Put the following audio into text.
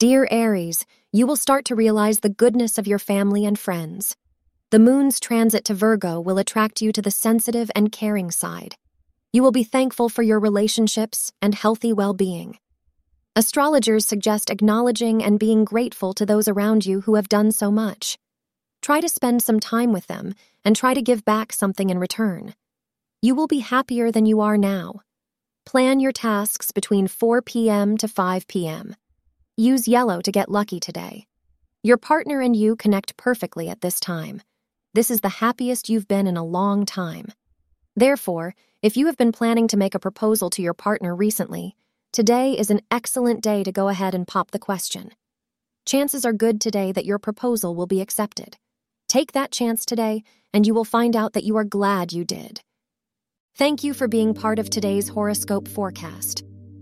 Dear Aries, you will start to realize the goodness of your family and friends. The moon's transit to Virgo will attract you to the sensitive and caring side. You will be thankful for your relationships and healthy well being. Astrologers suggest acknowledging and being grateful to those around you who have done so much. Try to spend some time with them and try to give back something in return. You will be happier than you are now. Plan your tasks between 4 p.m. to 5 p.m. Use yellow to get lucky today. Your partner and you connect perfectly at this time. This is the happiest you've been in a long time. Therefore, if you have been planning to make a proposal to your partner recently, today is an excellent day to go ahead and pop the question. Chances are good today that your proposal will be accepted. Take that chance today, and you will find out that you are glad you did. Thank you for being part of today's horoscope forecast.